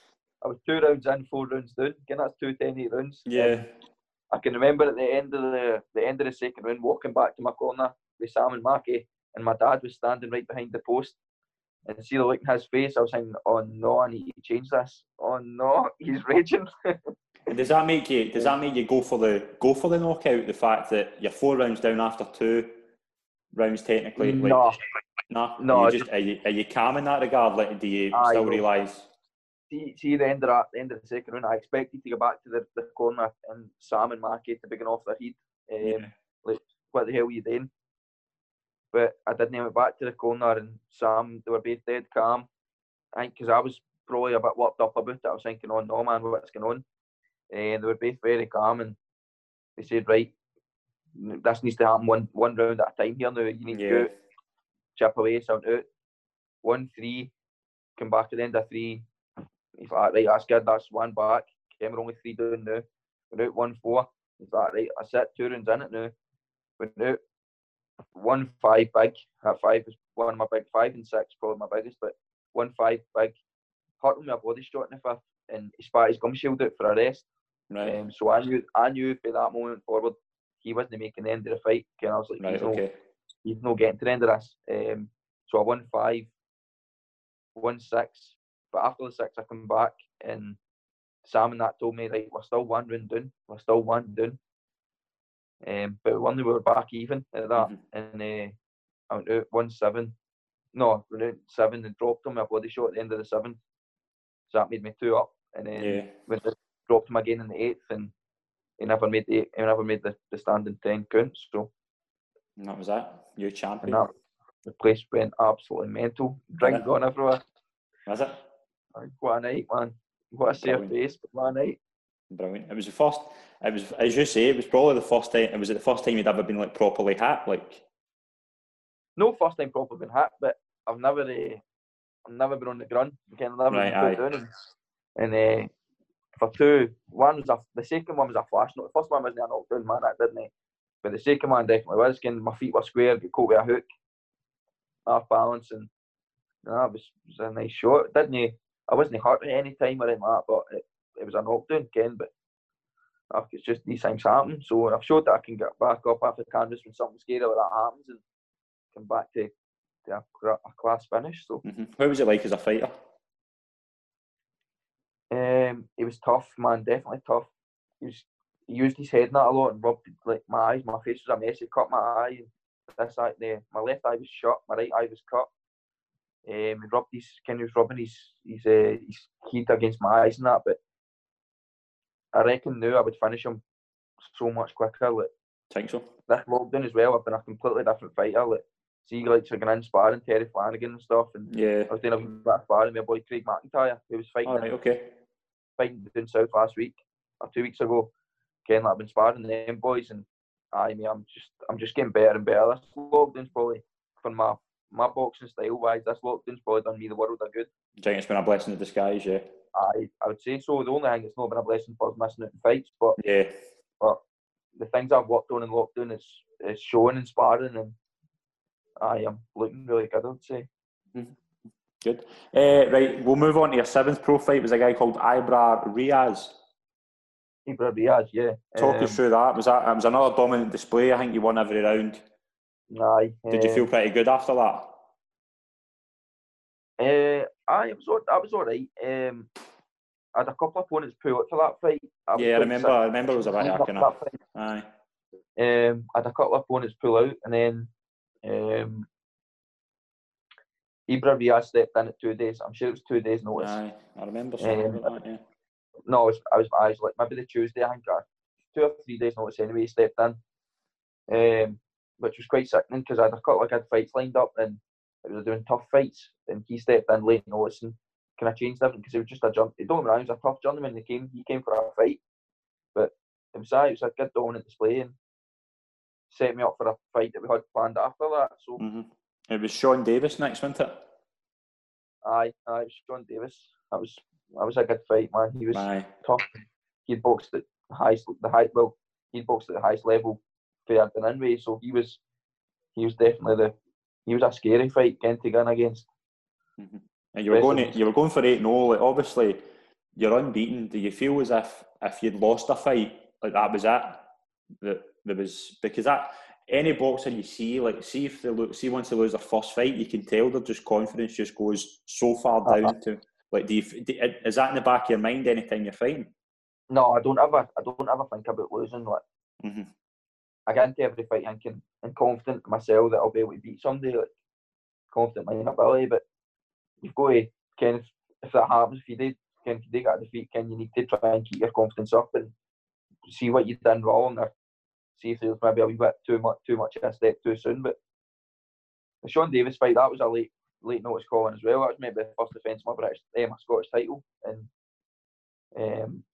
I was two rounds in, four rounds down. Again, that's two 10-8 rounds. Yeah. Um, I can remember at the end of the the end of the second round, walking back to my corner with Sam and Mackie, and my dad was standing right behind the post. And see the look in his face, I was thinking, "Oh no, I need to change this. Oh no, *laughs* he's raging." And does that make you? Does that make you go for the go for the knockout? The fact that you're four rounds down after two rounds, technically. Like, no, no, No, Are you, just, are you are you calm in that regard? Like, do you Aye, still realise? see, see the end of that, the end of the second round, I expected to go back to the, the corner and Sam and Mackie to begin off their heat. Um, Yeah. What the hell were you doing? But I didn't went back to the corner and Sam, they were both dead calm. I think because I was probably a bit worked up about it. I was thinking, oh no man, what's going on? And they were both very calm and they said, right, this needs to happen one one round at a time here now. You need to go chip away, sound out. One three, come back at the end of three. He's like, right, that's good, that's one back. Okay, we're only three down now. We're out one four. He's like, right, I set two rounds in it now. We're out one five big. That five is one of my big five and six, probably my biggest, but one five big. Hurt him with a body shot in the fifth and he spat his gum shield out for a rest. Right. Um, so I knew I knew from that moment forward he wasn't making the end of the fight. And I was like, right. he's, no, he's no getting to the end of this. Um, so I won five, won six. But after the six, I come back and Sam and that told me, right, we're still one round down. We're still one down. Um, but one we were back even at that. Mhm. And uh, I went out one seven. No, went out seven and dropped him a body shot at the end of the seventh. So that made me two up. And then Yeah. went dropped him again in the eighth and he never made the he never made the, the standing ten count. So And that was that. You and champion. that the place went absolutely mental. Drink Yeah. gone everywhere. Was it? What a night, man. What a safe Brilliant. face, but what a night. Brilliant. It was the first. It was as you say. It was probably the first time. It was it the first time you'd ever been like properly hit. Like. No first time properly been hit, but I've never uh, I've never been on the ground. Again, I've never Right, been down. And, and uh, for two, one was a, the second one was a flash note. The first one wasn't a knockdown, man, that didn't it? But the second one definitely was. Again, my feet were square, got caught with a hook, half balance, and no, it was, was a nice shot. Didn't he? I wasn't hurt at any time or anything like that, but it, it was a knockdown again. But it's just these things happen. So I've showed that I can get back up after canvas when something scary like that happens and come back to, to a, a class finish. So hmm How was it like as a fighter? um, it was tough, man. Definitely tough. He was he used his head not a lot and rubbed like my eyes. My face was a mess. He cut my eye. And this eye there, my left eye was shut. My right eye was cut. Um, he rubbed his, Ken was rubbing his his uh, his heat against my eyes and that. But I reckon now I would finish him so much quicker. Like Think so. this lockdown as well, I've been a completely different fighter. Like see, like so in sparring Terry Flanagan and stuff, and Yeah. I was doing a bit of sparring with my boy Craig McIntyre, who was fighting All right. Okay. fighting down south last week or two weeks ago. Ken, like, I've been sparring them boys, and I mean, I'm just, I'm just getting better and better. This lockdown's probably for my my boxing style wise. This lockdown's probably done me the world of good. You think it's been a blessing in disguise? Yeah. I, I would say so. The only thing that's not been a blessing for is missing out in fights, but Yeah. but the things I've worked on in lockdown is is showing and sparring, and I am looking really good. I'd say. Good. Uh, right. We'll move on to your seventh pro fight. It was a guy called Ibrar Riaz. Ibrar Riaz, yeah. Talk Um, us through that. Was that? It was another dominant display. I think you won every round. Aye. Did you um, feel pretty good after that? Uh, I was all, I was all right. Um, I had a couple of opponents pull out for that fight. I Yeah, I remember. I remember it was a bit hacking up. fight. Aye. Um, I had a couple of opponents pull out, and then um, Ibrar Riaz stepped in at two days. I'm sure it was two days notice. Aye. I remember something Um, about that. Yeah. No, I was, I was, I was like maybe the Tuesday. I think two or three days notice anyway. He stepped in, um, which was quite sickening because I had a couple of good fights lined up, and we were doing tough fights, and he stepped in late notice and kind of changed everything because it was just a jump. Don't get me wrong, he was a tough journeyman. He came, he came for a fight, but it was, it was a good dominant display and set me up for a fight that we had planned after that. So hmm It was Sean Davis next, wasn't it? aye, aye, it was Sean Davis. That was that was a good fight, man. He was Aye. tough. He boxed at the highest, the high. Well, he boxed at the highest level for Arden Inway, so he was he was definitely the he was a scary fight gun against. Mm-hmm. And you were going you were going for eight 0 like obviously you're unbeaten. Do you feel as if if you'd lost a fight like that was it? That there was because that any boxer you see, like see if they look, see once they lose their first fight, you can tell their just confidence just goes so far down uh-huh. to like. Do you do, is that in the back of your mind anytime you're fighting? No, I don't ever. I don't ever think about losing. Like mm-hmm. I get into every fight thinking and confident myself that I'll be able to beat somebody. Like confident in my ability, but you've got to kind of if that happens, if you did, can if you get a defeat, can you need to try and keep your confidence up and see what you've done wrong or see if there's maybe a wee bit too much too much a step too soon. But the Sean Davis fight, that was a late late notice calling as well. That was maybe the first defence of my British, eh, my Scottish title, and um,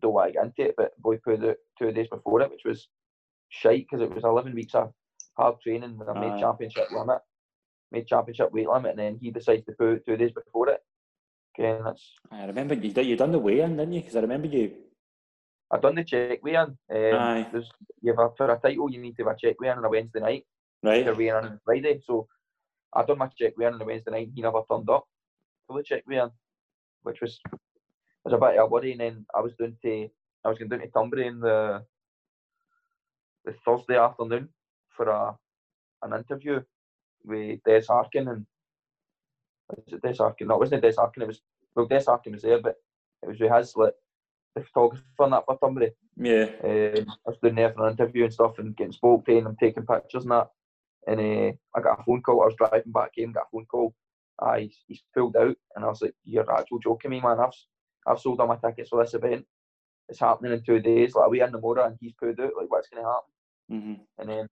don't want to get into it, but boy put it two days before it, which was shite because it was 11 weeks of hard training when I made championship limit, made championship weight limit, and then he decides to put two days before it. Again, that's. I remember you you done the weigh in, didn't you? Because I remember you I done the check weigh in. Um, there's, you have a, for a title, you need to have a check weigh in on a Wednesday night. Right. You're weighing in on Friday. So I done my check weigh in on a Wednesday night. And he never turned up for the check weigh in, which was was a bit of a worry. And then I was doing to I was going down to Turnberry in the the Thursday afternoon for a an interview with Des Harkin and was it Des Harkin? No, it wasn't Des Harkin. It was well, Des Harkin was there, but it was with his like the photographer and that for somebody. Yeah. Um, I was doing there for an interview and stuff and getting spoke to and I'm taking pictures and that. And uh, I got a phone call. I was driving back home, got a phone call. Uh, he's, he's pulled out, and I was like, "You're actual joking me, man! I've I've sold all my tickets for this event. It's happening in two days. Like we in the motor, and he's pulled out. Like what's going to happen?" Mm-hmm. And then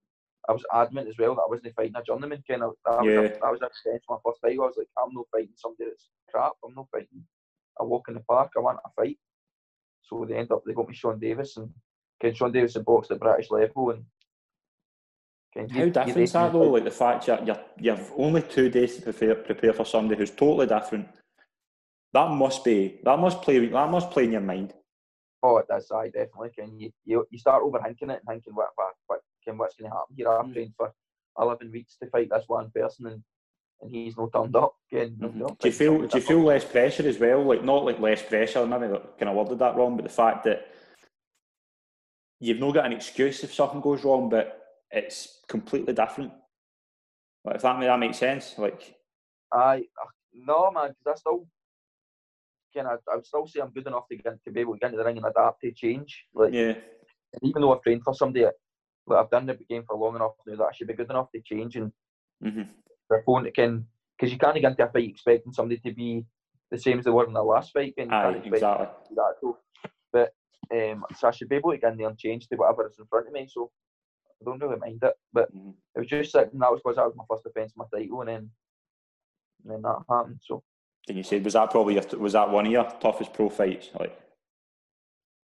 I was adamant as well that I wasn't fighting a journeyman. Kind of, that yeah. was a, that was a sense my first fight. I was like, I'm not fighting somebody that's crap. I'm not fighting a walk in the park. I want a fight. So they end up they got me Sean Davis and Ken Sean Davis had boxed at the British level and how different is that though? Like the fact that you're, you've only two days to prepare prepare for somebody who's totally different. That must be that must play that must play in your mind. Oh, it does. I definitely can. You, you you start overthinking it and thinking what what what can what's going to happen here. I'm mm. trained for eleven weeks to fight this one person and and he's not turned up. Again, mm-hmm. do you feel do you feel less pressure as well? Like not like less pressure. Maybe I kind of worded that wrong, but the fact that you've not got an excuse if something goes wrong, but it's completely different. Like if that that makes sense, like. I uh, no man, because I still of I would still say I'm good enough to get to be able to get into the ring and adapt to change. Like yeah. even though I've trained for somebody, like I've done the game for long enough now that I should be good enough to change and mm-hmm their opponent can because you can't get into a fight expecting somebody to be the same as they were in the last fight. And you Aye, exactly. That. But um, so I should be able to get in there and change to whatever is in front of me. So I don't really mind it. But mm-hmm. it was just sitting. That was because that was my first defence of my title, and then and then that happened. So. Can you say was that probably your, was that one of your toughest pro fights? Like.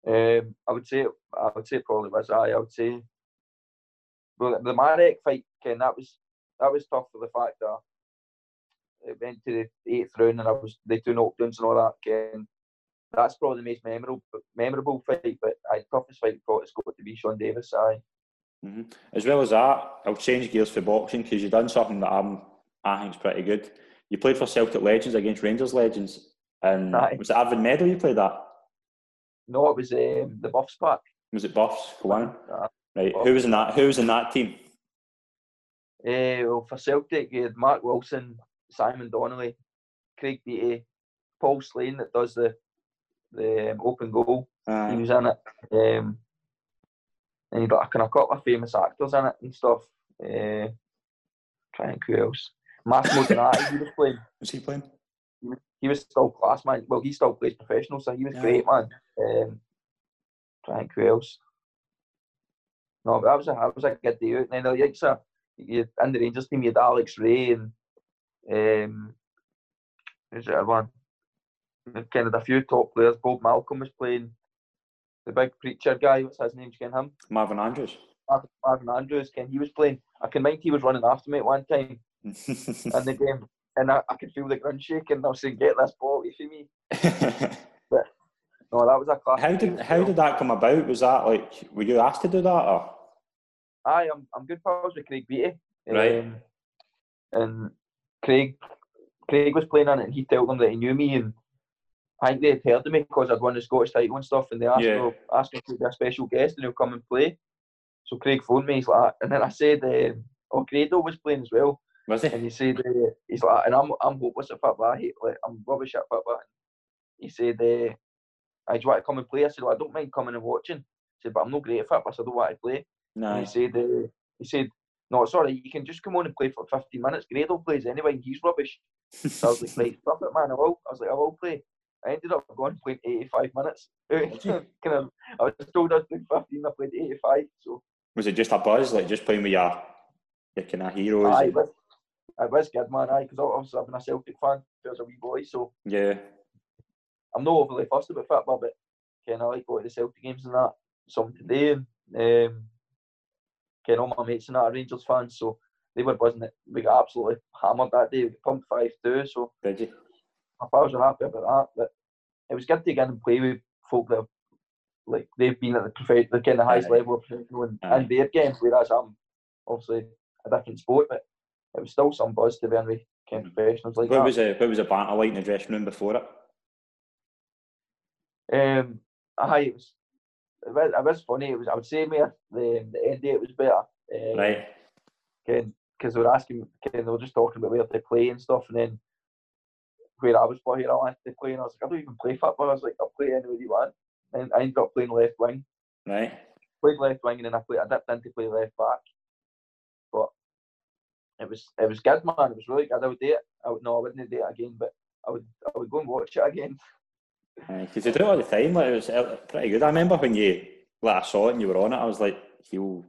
Um, I would say I would say probably was I. I would say. Well, the Marek fight, Ken, that was that was tough for the fact that it went to the eighth round and I was the two knockdowns and all that. And that's probably the most memorable memorable fight. But I toughest fight probably it's got to be Sean Davis. I. Mm-hmm. As well as that, I'll change gears for boxing because you've done something that I'm, I think is pretty good. You played for Celtic Legends against Rangers Legends, and Aye. was it Arvid Medal you played that? No, it was um, the Buffs pack. Was it Buffs? Go on. Right. Buffs. Who was in that? Who was in that team? Uh, well, for Celtic, you had Mark Wilson, Simon Donnelly, Craig Beattie, Paul Slane that does the the um, open goal. Uh, he was in it. Um, and you got a kind of couple of famous actors in it and stuff. Uh, trying to think who else. Massimo Donati, he was playing. *laughs* Was he playing? He was, he was still class man. Well, he still plays professional, so he was yeah. great, man. Um, trying who else. No, but that was a that was a good day out. And then the likes of you in the Rangers team, you had Alex Rae and um, who's the other one? Kind of a few top players. Bob Malcolm was playing. The big preacher guy, what's his name? You him? Marvin Andrews. Marvin, Marvin Andrews, Ken. He was playing. I can mind he was running after me at one time in the game, and I, I could feel the ground shaking. I was saying, "Get this ball away from me!" *laughs* but No, that was a classic. How did how did that come about? Was that like were you asked to do that or? Aye, I'm I'm good pals with Craig Beattie. Right. Um, and Craig Craig was playing on it and he told them that he knew me and I think they had heard of me because I'd won the Scottish title and stuff and they asked Yeah. me asked me to be a special guest and he'll come and play. So Craig phoned me, he's like and then I said um, oh Grado was playing as well Was he? and he said uh, he's like and I'm I'm hopeless at football, I hate like I'm rubbish at football. He said uh, I do you want to come and play? I said well, I don't mind coming and watching. He said but I'm not great at football so I don't want to play. And No. he said, uh, he said, no, it's all right. You can just come on and play for 15 minutes. Grado plays anyway. and He's rubbish. So I was like, right, *laughs* perfect, man. I will. I was like, I will play. I ended up going and playing 85 minutes. *laughs* kind of, I was told I was playing 15. I played 85. So Was it just a buzz, like just playing with your your kind of heroes? I and- was, I was good, man. I because obviously I've been a Celtic fan since I was a wee boy. So yeah. I'm not overly fussed about football, but kind of like going to the Celtic games and that. Some today, and um, kind all my mates and that are Rangers fans, so they were buzzing it. We got absolutely hammered that day. We got pumped five two, so Did you? my pals were happy about that. But it was good to get in and play with folk that like they've been at the prof- the kind of highest Aye. level of professional in, Aye. in their game, whereas I'm obviously a different sport, but it was still some buzz to be in with kind of professionals like What that. was a what was a banter like in the dressing room before it? Um, aye, it was, it was, it was funny. It was, I would say, me the the end day it was better. Um, Right. Because they were asking, Ken, they were just talking about where they play and stuff, and then where I was playing, I wanted to play, and I was like, I don't even play football. I was like, I'll play anywhere you want. And I ended up playing left wing. Right. Played left wing, and then I played. I dipped into play left back. It was it was good, man. It was really good. I would do it. I would no, I wouldn't do it again, but I would I would go and watch it again. *laughs* Because you do it all the time. Like it was uh, pretty good. I remember when you like I saw it and you were on it. I was like, he'll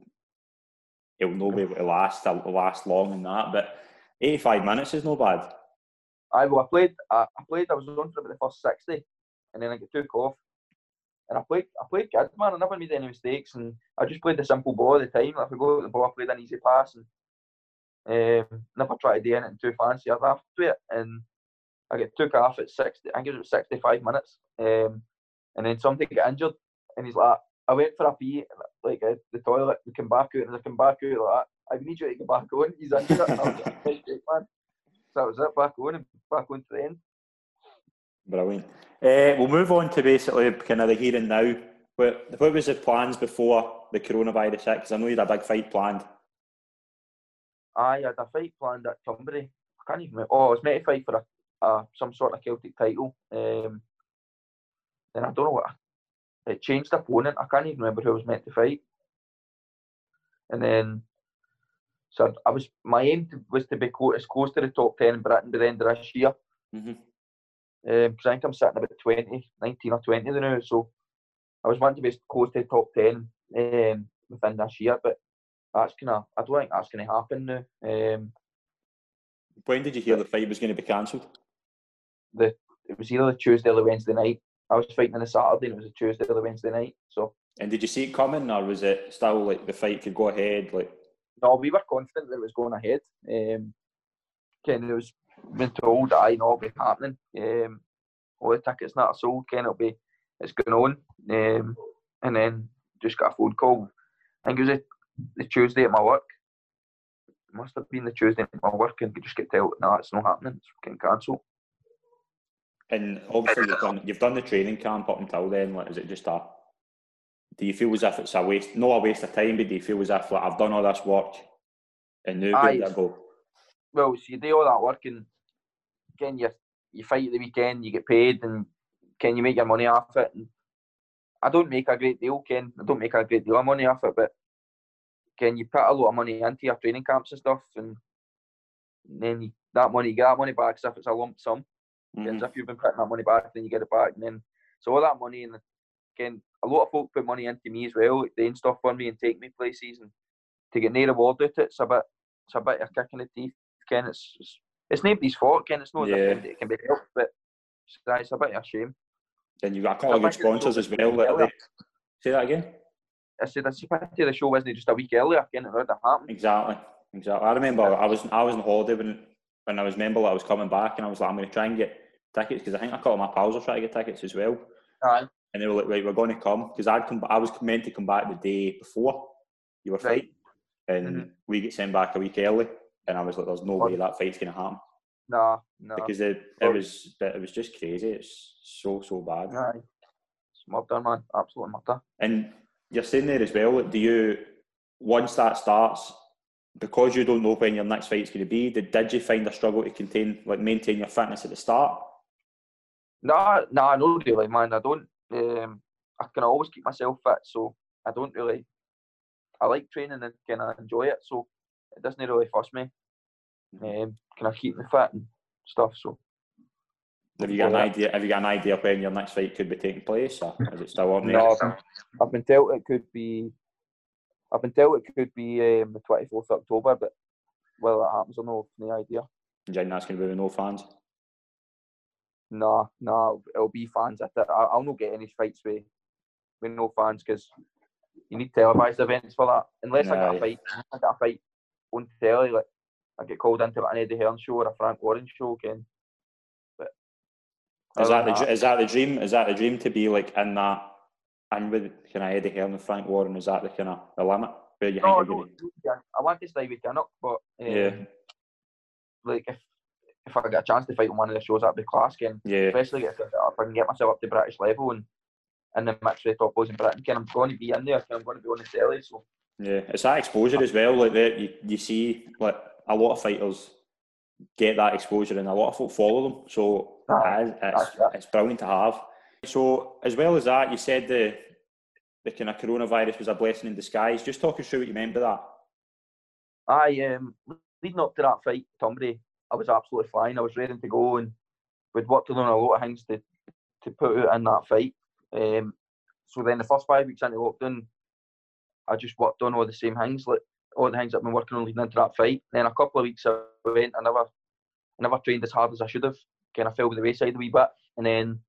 he'll not be able to last uh, last long in that. But eighty five minutes is no bad. I well, I played. I, I played. I was on for about the first sixty, and then I got took off. And I played. I played good, man. I never made any mistakes, and I just played the simple ball all the time. If I go to the ball, I played an easy pass, and um, never tried to do anything too fancy or after it. And I get took off at sixty. I think it was sixty-five minutes, um, and then somebody got injured, and he's like, I went for a pee, like uh, the toilet, and come back out, and I come back out like. I need you to get back on. He's injured. And I was like, "Right, great, man. So that was it. Back on and back on to the end. Brilliant. Uh, we'll move on to basically kind of the here and now. What, what was the plans before the coronavirus hit? Because I know you had a big fight planned. I had a fight planned at Turnberry. I can't even remember. Oh, I was meant to fight for a, a some sort of Celtic title. Um, then I don't know what. It changed opponent. I can't even remember who I was meant to fight. And then, so I was my aim to, was to be close, as close to the top ten in Britain by the end of this year. hmm Um, I think I'm sitting about 20, 19 or 20 now. So I was wanting to be close to the top 10 um, within this year, but that's kind of, I don't think that's going to happen now. Um, When did you hear the fight was going to be cancelled? the it was either the Tuesday or the Wednesday night. I was fighting on a Saturday and it was a Tuesday or the Wednesday night. So And did you see it coming, or was it still like the fight could go ahead? Like, no, we were confident that it was going ahead. Um, Ken, it was been told that I know it'll be happening. Um, all the tickets not sold. Ken, it'll be it's going on. Um, and then just got a phone call. I think it was a, the Tuesday at my work. It must have been the Tuesday at my work, and you just get told, no, it's not happening. It's getting cancelled. and obviously you've done you've done the training camp up until then. Like, is it just a? Do you feel as if it's a waste? No, a waste of time, but do you feel as if like I've done all this work, and now Aye. where do I go? well, so you do all that work and can you you fight the weekend, you get paid, and can you make your money off it? And I don't make a great deal, Ken. I don't make a great deal of money off it, but can you put a lot of money into your training camps and stuff, and then you, that money, you get that money back. So if it's a lump sum, Mhm. as if you've been putting that money back, then you get it back, and then so all that money, and again, a lot of folk put money into me as well, doing stuff for me and take me places, and to get no reward out it, it's a bit, it's a bit of a kick in the teeth, Ken. It's it's, it's nobody's fault, Ken. It's not Yeah. it can be helped, but it's, it's a bit of a shame. Then you've got of good sponsors as well. That say that again. I said, it's a pity the show wasn't just a week earlier, Ken. It would have happen. Exactly, exactly. I remember I was I was on holiday when when I was member I was coming back, and I was like, I'm going to try and get tickets because I think I of my pals are trying to get tickets as well. Aye. and they were like, right, we're going to come because I'd come. I was meant to come back the day before you were Right. fighting, and Mhm. we get sent back a week early, and I was like, there's no way that fight's going to happen Nah, nah. because it, it was it was just crazy. It's so so bad. Aye. It's murder, man. Absolute murder. And you're saying there as well. Do you once that starts? Because you don't know when your next fight's going to be, did, did you find a struggle to contain, like maintain your fitness at the start? No, Nah, nah, no really, man. I don't. Um, I can always keep myself fit, so I don't really. I like training and kind of enjoy it, so it doesn't really fuss me. Um, can I keep me fit and stuff? So Have you got an idea? Have you got an idea when your next fight could be taking place, or is it still on no, I've been, told it could be. I've been told it could be um, the twenty fourth of October, but whether that happens or no, no idea. Do you think that's going to be with no fans? No, no, it'll be fans. I I'll not get any fights with with no fans because you need televised events for that. Unless I Aye. a fight, I get a fight on telly, like I get called into an Eddie Hearn show or a Frank Warren show again. Is that the is that the dream? Is that the dream to be like in that? And with kind of Eddie Hearn and Frank Warren, is that the kind of the limit where you No, think no, you're going yeah, I want to stay with Kynoch, but um, Yeah. like if if I get a chance to fight on one of the shows, that'd be class. Again, Yeah, especially if, I can get myself up to British level and and then mix with the top boys in Britain. Ken, I'm going to be in there. I'm going to be on the telly. So yeah. It's that exposure as well. Like that, you you see like a lot of fighters get that exposure, and a lot of folk follow them. So It is- it's it. it's brilliant to have. So as well as that, you said the the kind of coronavirus was a blessing in disguise. Just talk us through what you meant by that. I um leading up to that fight, Turnberry, I was absolutely flying. I was ready to go, and we'd worked on a lot of things to to put out in that fight. Um, so then the first five weeks into lockdown, I just worked on all the same things, like all the things I've been working on leading into that fight. Then a couple of weeks I went, I never, I never trained as hard as I should have. Kind of fell by the wayside a wee bit, and then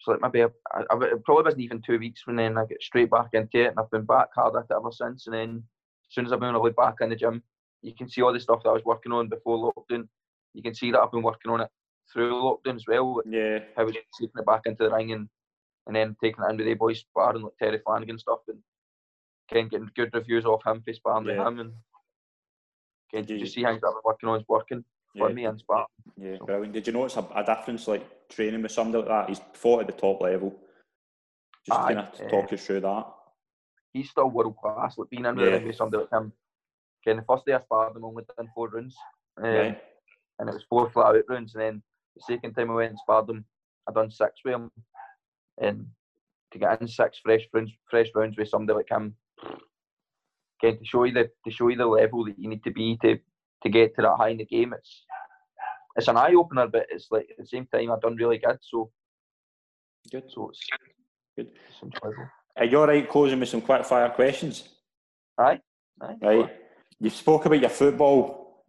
so like maybe I, I, it probably wasn't even two weeks when then I get straight back into it, and I've been back hard at it ever since. And then as soon as I've been able to back in the gym, you can see all the stuff that I was working on before lockdown. You can see that I've been working on it through lockdown as well. Yeah, How I was taking it back into the ring and, and then taking it in with the boys sparring like Terry Flanagan stuff and again getting good reviews off him for sparring Yeah. with him and again Did you- just see things that I've been working on is working for yeah. me and sparring. Yeah, brilliant. Did you notice a, a difference like training with somebody like that? He's fought at the top level. Just Aye, kind of eh, talk us through that. He's still world class. Like being in with, Yeah. with somebody like him. Again, the first day I sparred him, I only done four rounds. Um, Right. and it was four flat out rounds. And then the second time I went and sparred him, I done six with him. And to get in six fresh rounds, fresh rounds with somebody like him, again to show you the to show you the level that you need to be to to get to that high in the game. It's it's an eye opener, but it's like at the same time I've done really good. So Good. so it's Good. It's enjoyable. Are you all right closing with some quick fire questions? Aye, aye. Right. You spoke about your football.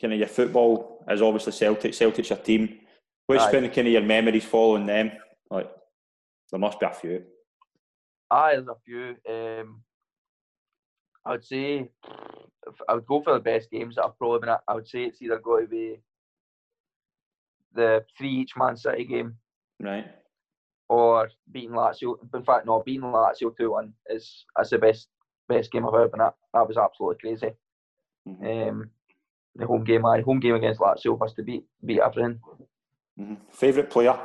Kind of your football is obviously Celtic. Celtic's your team. What's Aye. been kind of your memories following them? Like, there must be a few. Aye, there's a few. Um, I would say I would go for the best games that I've probably been at. I would say it's either got to be the three each Man City game Right. or beating Lazio. In fact, no, beating Lazio two one is that's the best best game I've ever been at. That was absolutely crazy. Mhm. Um, the home game, my home game against Lazio was to beat beat everything. Mhm. Favorite player?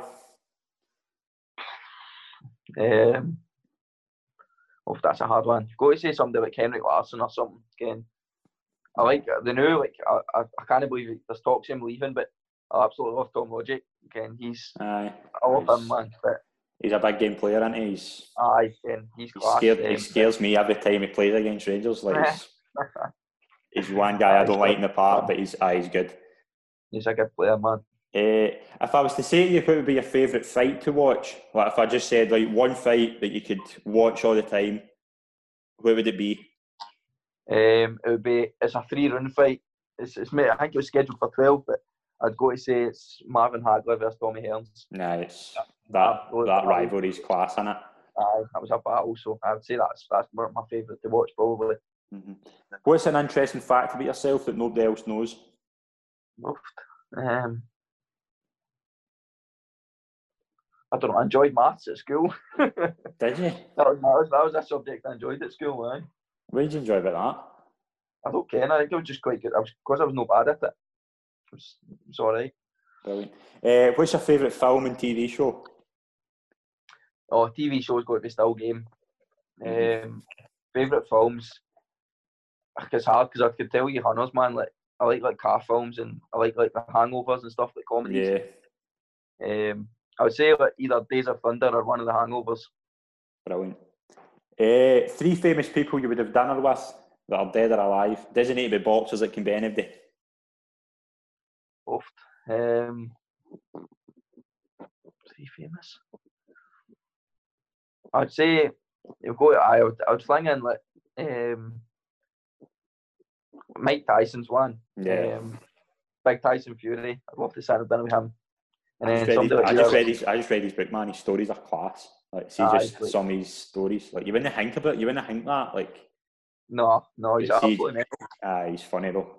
Um, oh, that's a hard one. You've got to say somebody like Henrik Larsson or something. Again, I like the new. Like I, I, I can't believe there's talks him leaving, but I absolutely love Tom Rogic. Again, he's Aye. I love him, man. But He's a big game player, isn't he? He's, aye, again, he's he, scared, he scares me every time he plays against Rangers. Like, he's, *laughs* he's one guy I don't like in the park, but he's, aye, he's good. he's a good player, man. Uh, if I was to say to you, what would be your favourite fight to watch? Like if I just said like one fight that you could watch all the time, what would it be? Um, it would be it's a three round fight. It's, it's I think it was scheduled for twelve, but I'd go to say it's Marvin Hagler versus Tommy Hearns. Nah, it's that that rivalry's class, isn't it. Aye, that was a battle, so I would say that's that's one of my favourite to watch probably. hmm What's an interesting fact about yourself that nobody else knows? Um, I don't know. I enjoyed maths at school. *laughs* Did you? That was, that was that a subject I enjoyed at school, man. What did you enjoy about that? I don't care. I think it was just quite good. I was because I was no bad at it. It was, it was all right. Brilliant. Uh, what's your favourite film and TV show? Oh, TV shows got to be still game. Mhm. Um, favorite films. It's hard because I could tell you hunters, man. Like I like like car films and I like like the hangovers and stuff like comedies. Yeah, Um, I would say either Days of Thunder or one of the hangovers. brilliant. Uh, three famous people you would have dinner with that are dead or alive. Doesn't need to be boxers, it can be anybody. Both. Um, three famous. I'd say you go. I would. I would fling in like um, Mike Tyson's one. Yeah. Um, Big Tyson Fury. I'd love to sit dinner with him. And I just, read his, I just read his I just read his book, man. His stories are class. Like see Aye, just like- some of his stories. Like you wouldn't think about it, you wouldn't think that. Like No, no, he's absolutely ah, he's funny though.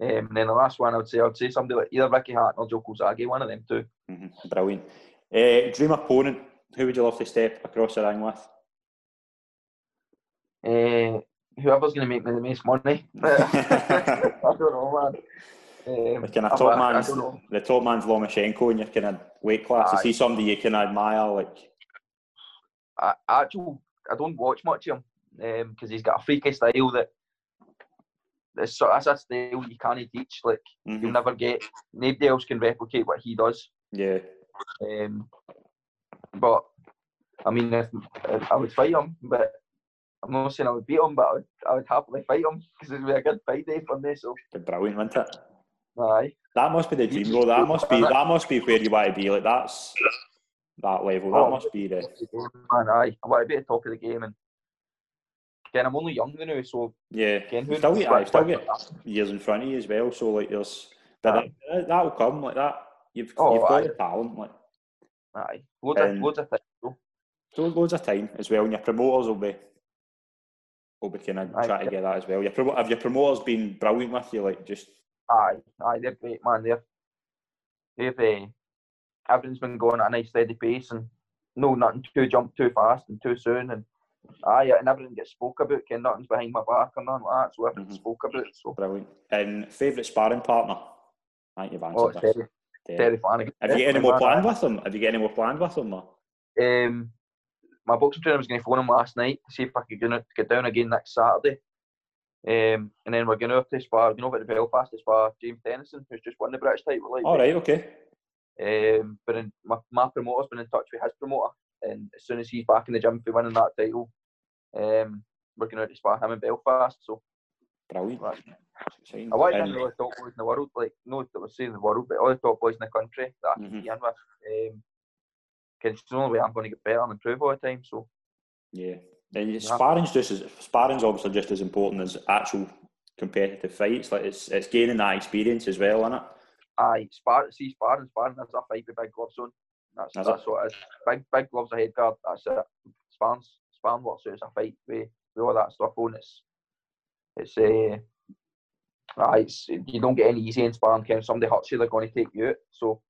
Um, and then the last one, I would say, I would say somebody like either Ricky Hart or Joe Calzaghe, one of them two. hmm Brilliant. Uh, dream opponent, who would you love to step across the ring with? Uh, whoever's going to make me the most money. *laughs* *laughs* I don't know, man. Um, The kind of top man's the top man's Lomachenko in your kind of weight class. Is Aye. he somebody you can admire? Like I, actual, I don't watch much of him because he's got a freaky style that that's, that's a style you can't teach. Like mhm, you'll never get. Nobody else can replicate what he does. yeah, Um, but I mean, if, if I would fight him, but I'm not saying I would beat him, but I would, I would happily fight him because it'd be a good fight day for me. So, brilliant, wouldn't it? Aye, That must be the dream, though. That must be that must be where you want to be. Like that's that level. That Oh. must be the man, aye, I want to be at the top of the game. And again, I'm only young now, so yeah. again, who still get, aye, still get years in front of you as well. So like, there's that that'll come like that. You've Oh, you've got aye. the talent. Like Aye, loads of loads of so loads of time as well, and your promoters will be will be kind of trying to get that as well. Your have your promoters been brilliant with you? Like just Aye, aye, they're great, man. They're they've uh, everything's been going at a nice steady pace, and no nothing too jump too fast and too soon, and aye, and everything gets spoke about. Ken, nothing's behind my back or nothing like that. So everything's Mhm. spoke about. So brilliant. And favourite sparring partner? I think you've answered oh, it's this. Terry. Terry Flanagan. Have you got any more planned with them? Have you got any more planned with them? Or? Um, my boxing trainer was going to phone him last night to see if I could get down again next Saturday. Um, and then we're going up to spar, you know, at the Belfast to spar James Tennyson, who's just won the British title. Like, All right, okay. Um, but in, my, my promoter's been in touch with his promoter, and as soon as he's back in the gym for winning that title, um, we're going to spar him in Belfast. So Brilliant. Right. I want to And- all the top boys in the world, like not that we're saying the world, but all the top boys in the country that I can Mhm. be in with. Um, it's the only way I'm going to get better and improve all the time. So Yeah. And sparring's just as sparring's obviously just as important as actual competitive fights. Like it's it's gaining that experience as well, isn't it? I spar, see sparring, sparring. That's a fight with big gloves on. That's Is that's it? what it is. Big big gloves, a head guard. That's it. Sparring, sparring works. out. It's a fight with, with all that stuff on. It's it's uh, aye, it's you don't get any easy in sparring. If somebody hurts you, they're going to take you out. So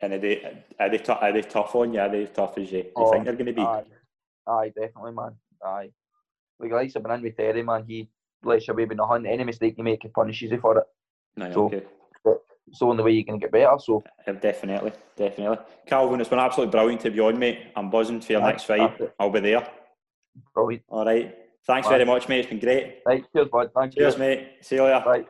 And are they are they, tou- are they tough on you? Are they tough as you, you Oh, think they're going to be? aye, aye, definitely, man. Aye, like the likes of been in with Terry, man. He lets you away with nothing. Any mistake you make, he punishes you for it. No, so- okay. It's the only way you can get better. So Uh, Definitely, definitely. Calvin, it's been absolutely brilliant to be on, mate. I'm buzzing for your Aye, next fight. I'll be there. brilliant. All right. Thanks Aye. very much, mate. It's been great. Right, cheers, bud. Thank Cheers, you. mate. See you later. Right.